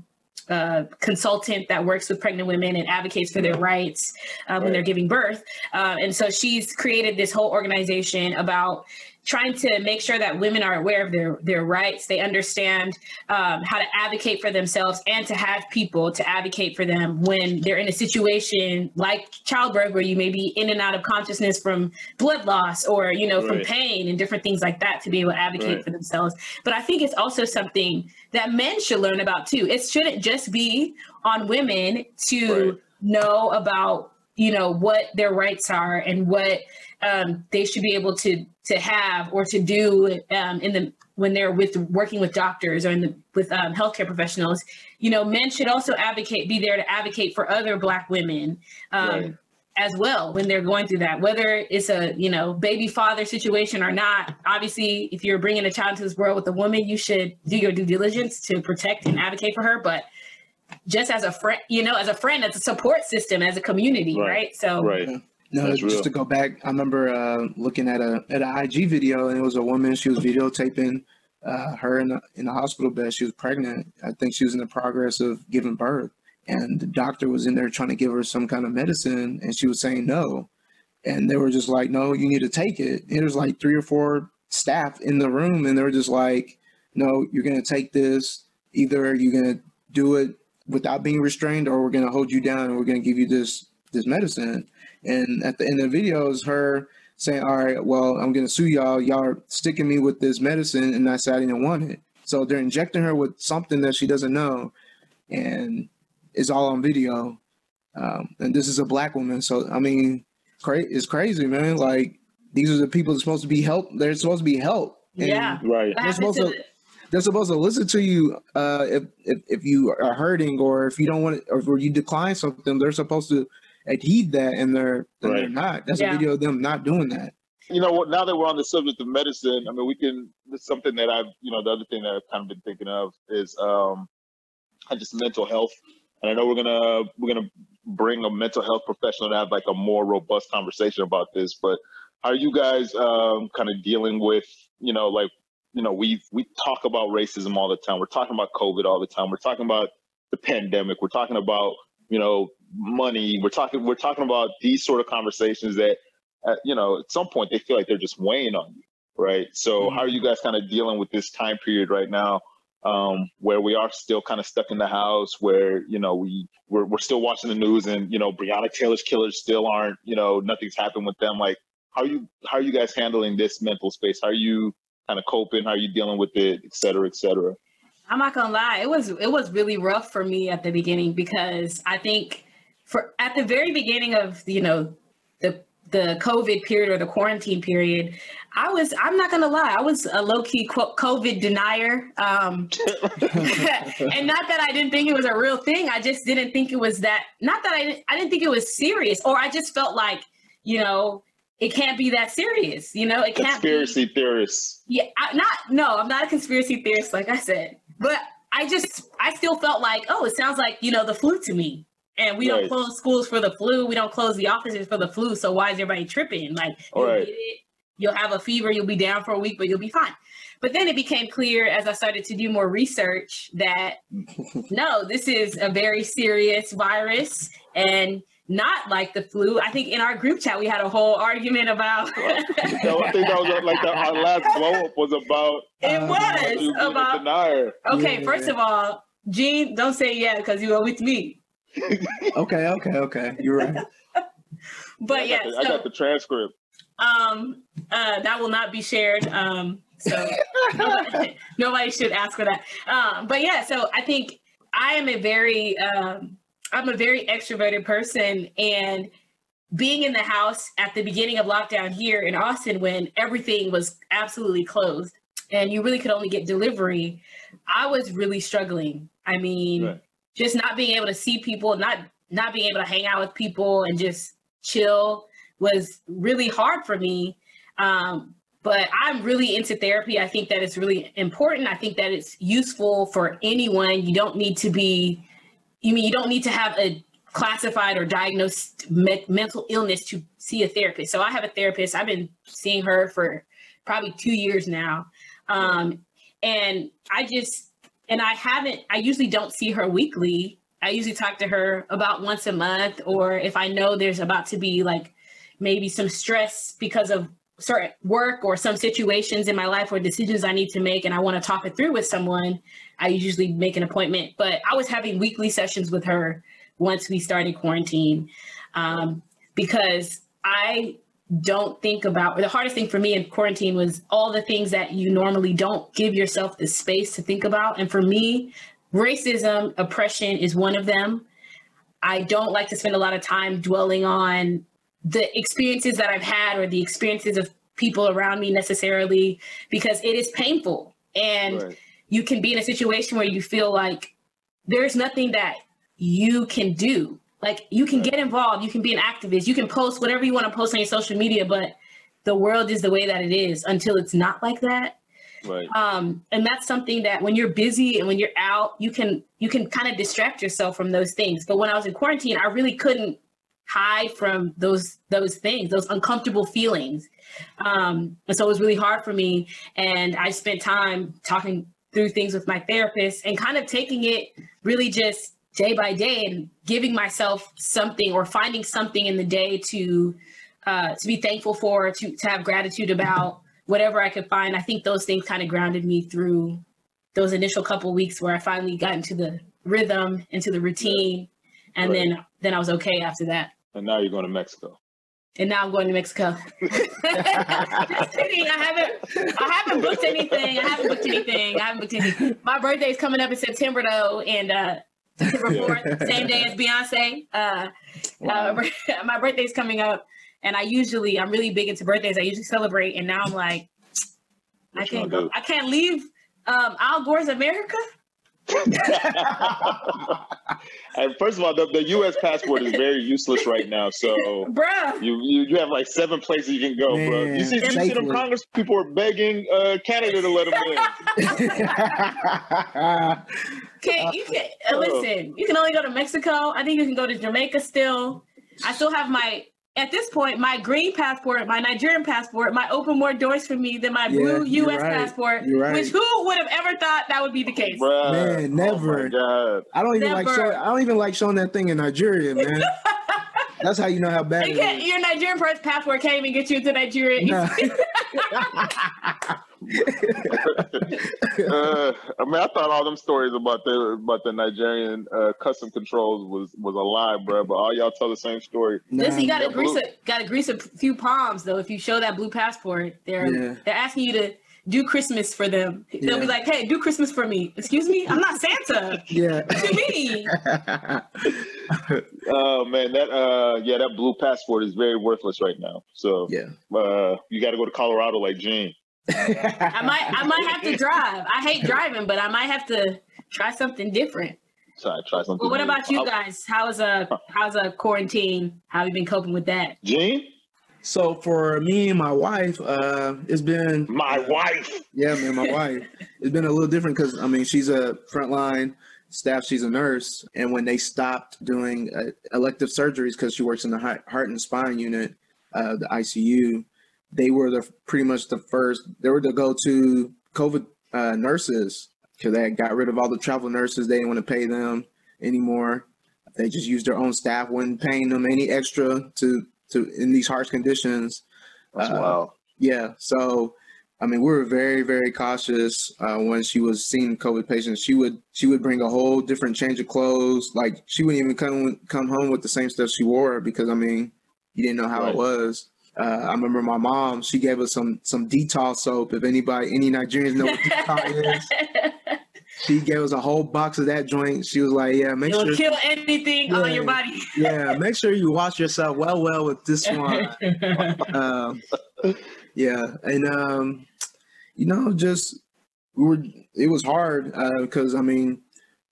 uh, consultant that works with pregnant women and advocates for their rights uh, when they're giving birth. Uh, and so she's created this whole organization about trying to make sure that women are aware of their their rights they understand um, how to advocate for themselves and to have people to advocate for them when they're in a situation like childbirth where you may be in and out of consciousness from blood loss or you know from pain and different things like that to be able to advocate Right. for themselves but i think it's also something that men should learn about too it shouldn't just be on women to Right. know about you know what their rights are and what um, they should be able to to have or to do um, in the when they're with working with doctors or in the with um, healthcare professionals. You know, men should also advocate, be there to advocate for other Black women. Um, Right. As well, when they're going through that, whether it's a you know baby father situation or not, obviously, if you're bringing a child into this world with a woman, you should do your due diligence to protect and advocate for her. But just as a friend, you know, as a friend, as a support system, as a community, Right. right? So, Right. No, That's just real. to go back, I remember uh, looking at a at an IG video, and it was a woman. She was videotaping uh, her in the in the hospital bed. She was pregnant. I think she was in the progress of giving birth, and the doctor was in there trying to give her some kind of medicine, and she was saying no, and they were just like, "No, you need to take it." And there was like three or four staff in the room, and they were just like, "No, you're gonna take this. Either you're gonna do it without being restrained, or we're gonna hold you down, and we're gonna give you this this medicine." And at the end of the video is her saying, All right, well, I'm gonna sue y'all. Y'all are sticking me with this medicine and I said I didn't want it. So they're injecting her with something that she doesn't know and it's all on video. Um, and this is a black woman. So I mean, cra- it's crazy, man. Like these are the people that's supposed to be helped. They're supposed to be helped. And Yeah. Right. They're supposed to to- They're supposed to listen to you uh, if, if if you are hurting or if you don't want it or if you decline something. They're supposed to heed that, and they're and they're not. That's Yeah. a video of them not doing that. you know what? Now that we're on the subject of medicine, I mean, we can. It's something that I've, you know, the other thing that I've kind of been thinking of is um, just mental health. And I know we're gonna we're gonna bring a mental health professional to have like a more robust conversation about this. But how are you guys um, kind of dealing with, you know, like, you know, we we talk about racism all the time. We're talking about COVID all the time. We're talking about the pandemic. We're talking about, you know, money. We're talking we're talking about these sort of conversations that at, you know, at some point they feel like they're just weighing on you, right? So Mhm. how are you guys kind of dealing with this time period right now, um, where we are still kind of stuck in the house, where you know we we're, we're still watching the news, and you know Breonna Taylor's killers still aren't, you know, nothing's happened with them. Like, how are you how are you guys handling this mental space? How are you kind of coping? How are you dealing with it, et cetera, et cetera? I'm not gonna lie, it was it was really rough for me at the beginning because I think for at the very beginning of you know the the COVID period or the quarantine period, I was I'm not gonna lie, I was a low key COVID denier, um, and not that I didn't think it was a real thing. I just didn't think it was that. Not that I didn't, I didn't think it was serious, or I just felt like you know it can't be that serious. You know, it can't be. Conspiracy theorists. Yeah, I, not no, I'm not a conspiracy theorist, like I said, but I just I still felt like, oh, it sounds like you know the flu to me, and we don't close schools for the flu, we don't close the offices for the flu, so why is everybody tripping? Like, you'll Right. get it, you'll have a fever, you'll be down for a week, but you'll be fine. But then it became clear as I started to do more research that no, this is a very serious virus and not like the flu. I think in our group chat we had a whole argument about. So I think that was like the, our last blow up was about It was you being a about. Okay, Yeah. first of all, Gene, don't say yeah because you were with me. Okay, okay, okay. You're right. But I yeah, got the, I got the transcript. um, uh, that will not be shared. Um, so nobody, nobody should ask for that. Um, but yeah, so I think I am a very, um, I'm a very extroverted person, and being in the house at the beginning of lockdown here in Austin, when everything was absolutely closed and you really could only get delivery, I was really struggling. I mean, Right. Just not being able to see people, not not being able to hang out with people and just chill was really hard for me. Um, but I'm really into therapy. I think that it's really important. I think that it's useful for anyone. You don't need to be, you mean you don't need to have a classified or diagnosed me- mental illness to see a therapist. So I have a therapist. I've been seeing her for probably two years now. Um, and I just, and I haven't. I usually don't see her weekly. I usually talk to her about once a month, or if I know there's about to be like maybe some stress because of certain work or some situations in my life or decisions I need to make, and I want to talk it through with someone. I usually make an appointment. But I was having weekly sessions with her once we started quarantine um, because I don't think about the hardest thing for me in quarantine was all the things that you normally don't give yourself the space to think about. And for me, racism, oppression is one of them. I don't like to spend a lot of time dwelling on the experiences that I've had or the experiences of people around me necessarily because it is painful. And right. you can be in a situation where you feel like there's nothing that you can do like you can get involved, you can be an activist, you can post whatever you want to post on your social media, but the world is the way that it is until it's not like that. Right. Um, and that's something that when you're busy and when you're out, you can you can kind of distract yourself from those things. But when I was in quarantine, I really couldn't hide from those those things, those uncomfortable feelings. Um, and so it was really hard for me. And I spent time talking through things with my therapist and kind of taking it really just day by day and giving myself something or finding something in the day to uh, to be thankful for, to to have gratitude about whatever I could find. I think those things kind of grounded me through those initial couple weeks where I finally got into the rhythm, into the routine, and right. then then I was okay after that. And now you're going to Mexico. And now I'm going to Mexico. Kidding. I haven't I haven't booked anything. I haven't booked anything. I haven't booked anything. My birthday's coming up in September though, and uh, 4th, same day as Beyonce. Uh, wow. uh, my birthday's coming up, and I usually I'm really big into birthdays. I usually celebrate, and now I'm like, I can't go. I can't leave um, Al Gore's America. and first of all, the, the, U.S. passport is very useless right now. So, bruh, you, you, you have like seven places you can go, Man, bro. You see, you see them Congress people are begging uh, Canada to let them in. can you can uh, listen? You can only go to Mexico. I think you can go to Jamaica still. I still have my at this point, my green passport, my Nigerian passport, might open more doors for me than my yeah, blue U.S. Right. passport. Right. Which who would have ever thought that would be the case? Bruh. Man, oh never. Oh I don't even never. like showing. I don't even like showing that thing in Nigeria, man. That's how you know how bad. You your Nigerian passport can't even get you into Nigeria. Nah. uh, I mean, I thought all them stories about the about the Nigerian uh, custom controls was was a lie, bro. But all y'all tell the same story. Listen, you gotta grease a gotta grease a few palms though. If you show that blue passport, they're yeah. they're asking you to do Christmas for them. They'll yeah. be like, "Hey, do Christmas for me." Excuse me, I'm not Santa. Yeah. to me. oh man, that uh, yeah, that blue passport is very worthless right now. So yeah, uh, you got to go to Colorado like Gene. I might I might have to drive. I hate driving, but I might have to try something different. Try try something. Well, what new. about you guys? How's a how's a quarantine? How have you been coping with that? Gene? So for me and my wife, uh, it's been my wife. Yeah, man, my wife. It's been a little different because I mean she's a frontline staff. She's a nurse, and when they stopped doing uh, elective surgeries because she works in the heart and spine unit, uh, the ICU, they were the pretty much the first. They were the go-to COVID uh, nurses because they got rid of all the travel nurses. They didn't want to pay them anymore. They just used their own staff, wasn't paying them any extra to to in these harsh conditions. That's uh, wild. Yeah. So, I mean, we were very very cautious uh, when she was seeing COVID patients. She would she would bring a whole different change of clothes. Like she wouldn't even come come home with the same stuff she wore because I mean, you didn't know how right. it was. Uh, I remember my mom; she gave us some some Dettol soap. If anybody, any Nigerians know what Dettol is, she gave us a whole box of that joint. She was like, "Yeah, make It'll sure kill anything yeah, on your body. yeah, make sure you wash yourself well, well with this one. um, yeah, and um, you know, just we were. It was hard because uh, I mean,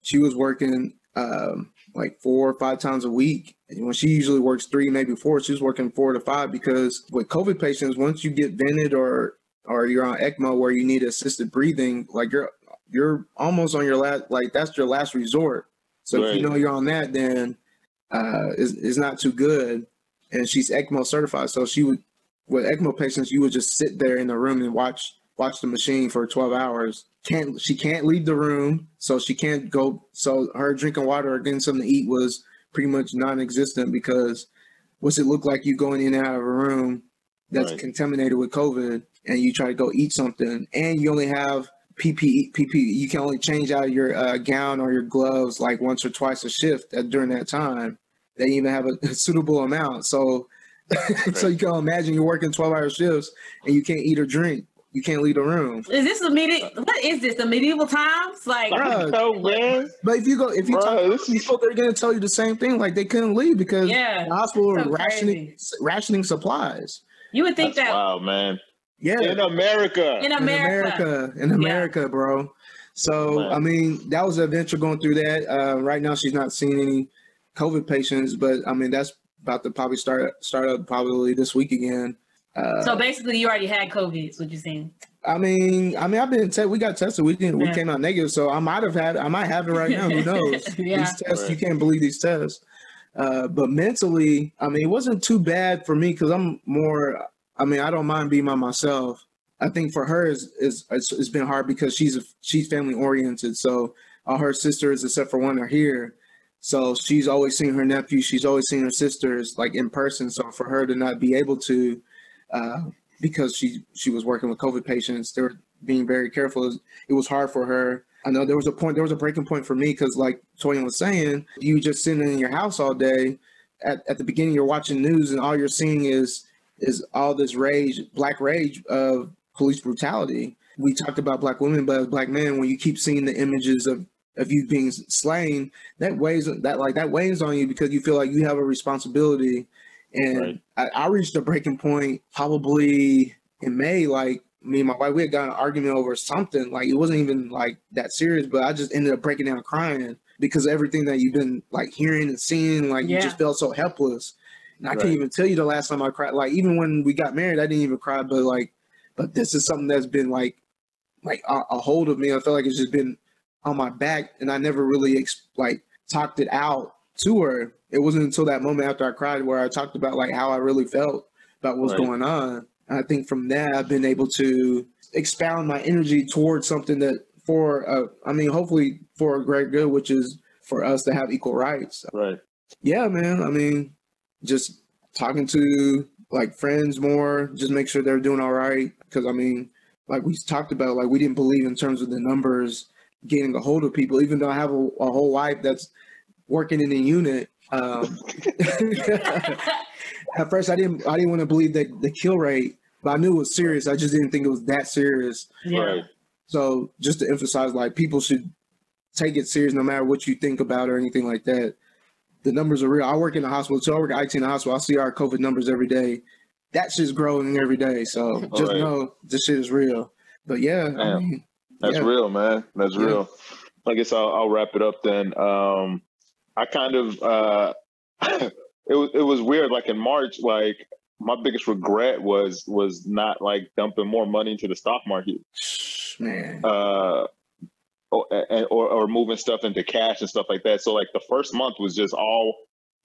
she was working um, like four or five times a week. And when she usually works three, maybe four, she's working four to five because with COVID patients, once you get vented or or you're on ECMO where you need assisted breathing, like you're you're almost on your last like that's your last resort. So right. if you know you're on that, then uh, it's, it's not too good. And she's ECMO certified, so she would with ECMO patients, you would just sit there in the room and watch watch the machine for 12 hours. Can't she can't leave the room, so she can't go. So her drinking water or getting something to eat was pretty much non-existent because what's it look like you going in and out of a room that's Right. contaminated with COVID and you try to go eat something and you only have PPE, PPE, you can only change out your uh, gown or your gloves like once or twice a shift at, during that time. They even have a, suitable amount. So, so you can imagine you're working 12 hour shifts and you can't eat or drink. You can't leave the room. Is this the medieval? What is this? The medieval times? Like, Bruh. No, man. But if you go, if you Bruh, talk to this is- people, they're going to tell you the same thing. Like they couldn't leave because yeah, the hospital So was rationing, rationing supplies. you would think That's that wild, man. Yeah. In America. in in America. America, in America, bro. So Man. I mean, that was an adventure going through that. Uh, right now, she's not seeing any COVID patients, but I mean, that's about to probably start start up probably this week again. Uh, So basically, you already had COVID. Is what you're saying? I mean, I mean, I've been te- we got tested. We didn't. We came out negative, so I might have had. I might have it right now. Who knows? Yeah. These tests, you can't believe these tests. Uh, but mentally, I mean, it wasn't too bad for me because I'm more. I mean, I don't mind being by myself. I think for her is is it's, it's been hard because she's a, she's family oriented. So all her sisters, except for one, are here. So she's always seeing her nephew. She's always seeing her sisters like in person. So for her to not be able to, uh, because she she was working with COVID patients, they were being very careful. It was, it was hard for her. I know there was a point, there was a breaking point for me because, like Toyin was saying, you just sitting in your house all day. At, at the beginning, you're watching news, and all you're seeing is is all this rage, black rage of police brutality. We talked about black women, but as black men, when you keep seeing the images of of you being slain, that weighs that like that weighs on you because you feel like you have a responsibility. And Right. I, I reached a breaking point probably in May. Like me and my wife, we had got an argument over something. Like it wasn't even like that serious, but I just ended up breaking down crying because everything that you've been like hearing and seeing. Like you just felt so helpless. And I Right. can't even tell you the last time I cried. Like even when we got married, I didn't even cry. But like, but this is something that's been like, like a, a hold of me. I feel like it's just been on my back, and I never really ex- like talked it out to her. It wasn't until that moment after I cried where I talked about like how I really felt about what's Right. going on. And I think from that I've been able to expound my energy towards something that for uh, I mean hopefully for a great good, which is for us to have equal rights. Right. Yeah, man. I mean, just talking to like friends more, just make sure they're doing all right. Because I mean, like we talked about, like we didn't believe in terms of the numbers getting a hold of people, even though I have a, a whole wife that's working in a unit. Um, at first, I didn't, I didn't want to believe that the kill rate, but I knew it was serious. I just didn't think it was that serious. yeah. Right. So just to emphasize, like people should take it serious no matter what you think about or anything like that. The numbers are real. I work in the hospital, so I work at IT in the hospital. I see our COVID numbers every day. That shit's growing every day. So just Right. know this shit is real. But yeah, I mean, That's Yeah. real, man. That's Yeah. real. I guess I'll, I'll wrap it up then. Um, I kind of uh, it was it was weird. Like in March, like my biggest regret was was not like dumping more money into the stock market, man. uh, or, or or moving stuff into cash and stuff like that. So like the first month was just all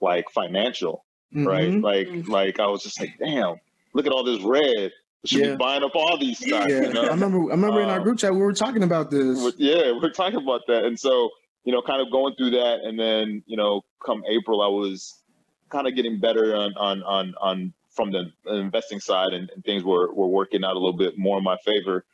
like financial, right? Mhm. Like Mhm. like I was just like, damn, look at all this red. I should Yeah. be buying up all these stocks. Yeah, You know? I remember. I remember in our Um, group chat we were talking about this. Yeah, we're talking about that. And so, you know, kind of going through that and then, you know, come April I was kind of getting better on on on on from the investing side and, and things were were working out a little bit more in my favor.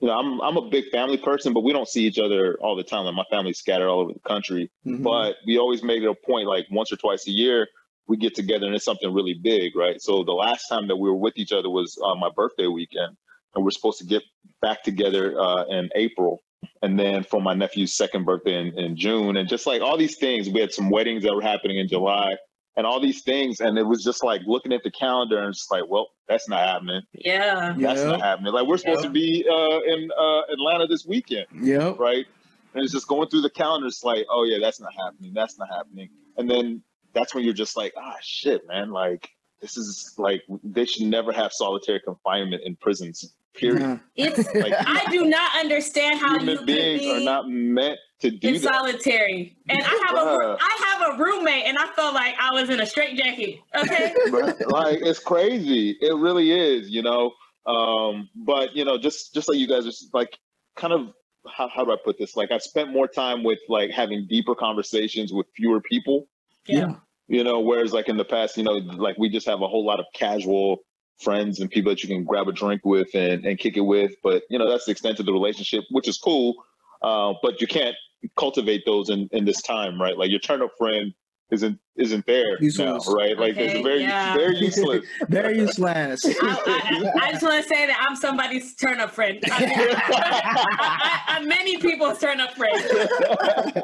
You know, I'm I'm a big family person, but we don't see each other all the time. Like my family's scattered all over the country. Mhm. But we always make it a point like once or twice a year we get together and it's something really big, right? So the last time that we were with each other was on my birthday weekend, and we're supposed to get back together uh, in April, and then for my nephew's second birthday in, in June, and just like all these things, we had some weddings that were happening in July, and all these things, and it was just like looking at the calendar and just like, well, that's not happening. Yeah. That's Yep. not happening. Like we're supposed to be uh, in uh, Atlanta this weekend Yeah. right? And it's just going through the calendar. It's like, oh yeah, that's not happening. That's not happening. And then that's when you're just like, ah, shit, man. Like this is like they should never have solitary confinement in prisons. Period. Yeah. It's. Like I do not understand how you human could beings be are not meant to do in that. solitary. And I have a Bruh. I have a roommate, and I felt like I was in a straitjacket. Okay. But, like it's crazy. It really is, you know. Um, but you know, just just like you guys are like kind of how, how do I put this? Like I spent more time with like having deeper conversations with fewer people Yeah. You know whereas like in the past you know like we just have a whole lot of casual friends and people that you can grab a drink with and, and kick it with but you know that's the extent of the relationship which is cool uh, but you can't cultivate those in, in this time right like your turn up friend isn't isn't there Useless. now right like Okay, it's very yeah. very useless Very useless. I, I, I just want to say that I'm somebody's turn up friend. I, I, I'm many people's turn up friend.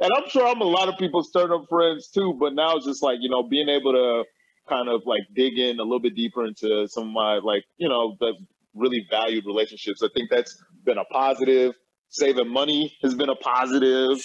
and I'm sure I'm a lot of people's turn up friends too, but now it's just like, you know, being able to kind of like dig in a little bit deeper into some of my like, you know, the really valued relationships. I think that's been a positive. Saving money has been a positive.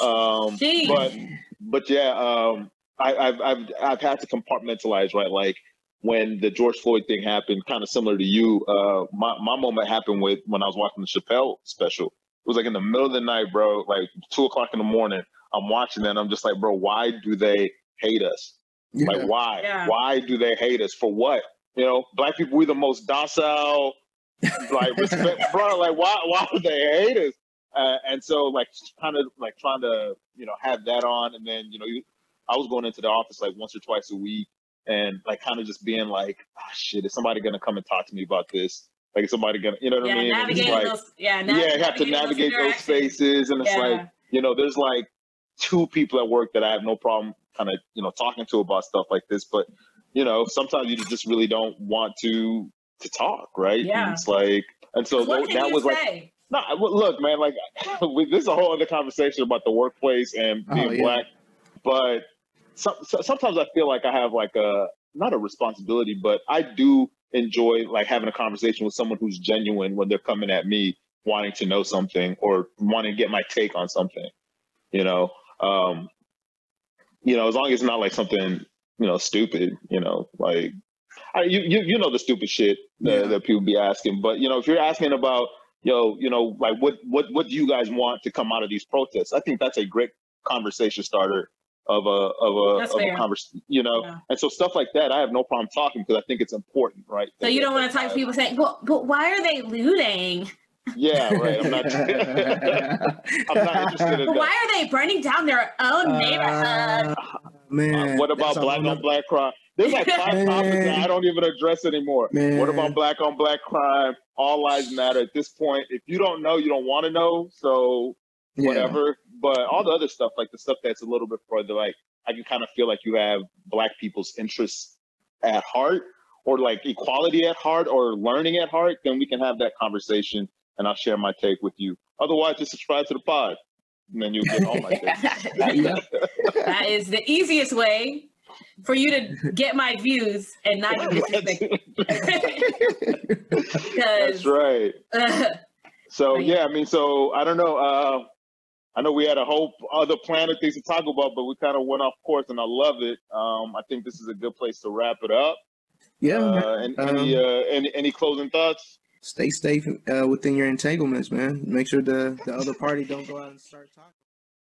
Um, Jeez. but but yeah, um, I, I've I've I've had to compartmentalize, right? Like when the George Floyd thing happened, kind of similar to you. Uh, my my moment happened with when I was watching the Chappelle special. It was like in the middle of the night, bro, like two o'clock in the morning. I'm watching that. And I'm just like, bro, why do they hate us? Yeah. Like, why? Yeah. Why do they hate us for what? You know, black people, we the most docile, like respect, bro. Like, why? Why would they hate us? Uh, and so, like, kind of like trying to, you know, have that on, and then, you know, you, I was going into the office like once or twice a week, and like kind of just being like, ah, shit, is somebody gonna come and talk to me about this? Like, somebody gonna, you know what yeah, I mean? And it's navigating like, those. Yeah, yeah, you have to navigate those interactions. spaces, and it's Yeah. like, you know, there's like two people at work that I have no problem kind of, you know, talking to about stuff like this, but you know, sometimes you just really don't want to to talk, right? And Yeah. it's like, and so what that, can that you was like, no, well, look, man, like this is a whole other conversation about the workplace and Oh, being yeah. black, but some, so, sometimes I feel like I have like a not a responsibility, but I do enjoy like having a conversation with someone who's genuine when they're coming at me wanting to know something or wanting to get my take on something. You know, um, you know, as long as it's not like something you know stupid. You know, like I, you you you know the stupid shit that, Yeah. that people be asking, but you know if you're asking about yo, you know, like what what what do you guys want to come out of these protests? I think that's a great conversation starter of a of a That's of fair. a conversation, you know. Yeah. And so stuff like that, I have no problem talking because I think it's important, right? So you don't want to talk to people saying, "Well, but why are they looting? Yeah, right. I'm not. I'm not interested in But that. why are they burning down their own neighborhood?" Uh, man. Uh, what about black on black crime? There's like five topics that I don't even address anymore. Man. What about black on black crime? All lives matter at this point. If you don't know, you don't want to know. So Yeah. whatever. But all the other stuff, like the stuff that's a little bit further, like I can kind of feel like you have black people's interests at heart, or like equality at heart, or learning at heart. Then we can have that conversation, and I'll share my take with you. Otherwise, just subscribe to the pod, and then you'll get all my takes. That is the easiest way for you to get my views and not get disrespected. That's Because right. So yeah, I mean, so I don't know. Uh, I know we had a whole other plan of things to talk about, but we kind of went off course, and I love it. Um, I think this is a good place to wrap it up. yeah. Uh, and any, Um, uh, any any closing thoughts? Stay safe uh, within your entanglements, man. Make sure the, the other party don't go out and start talking.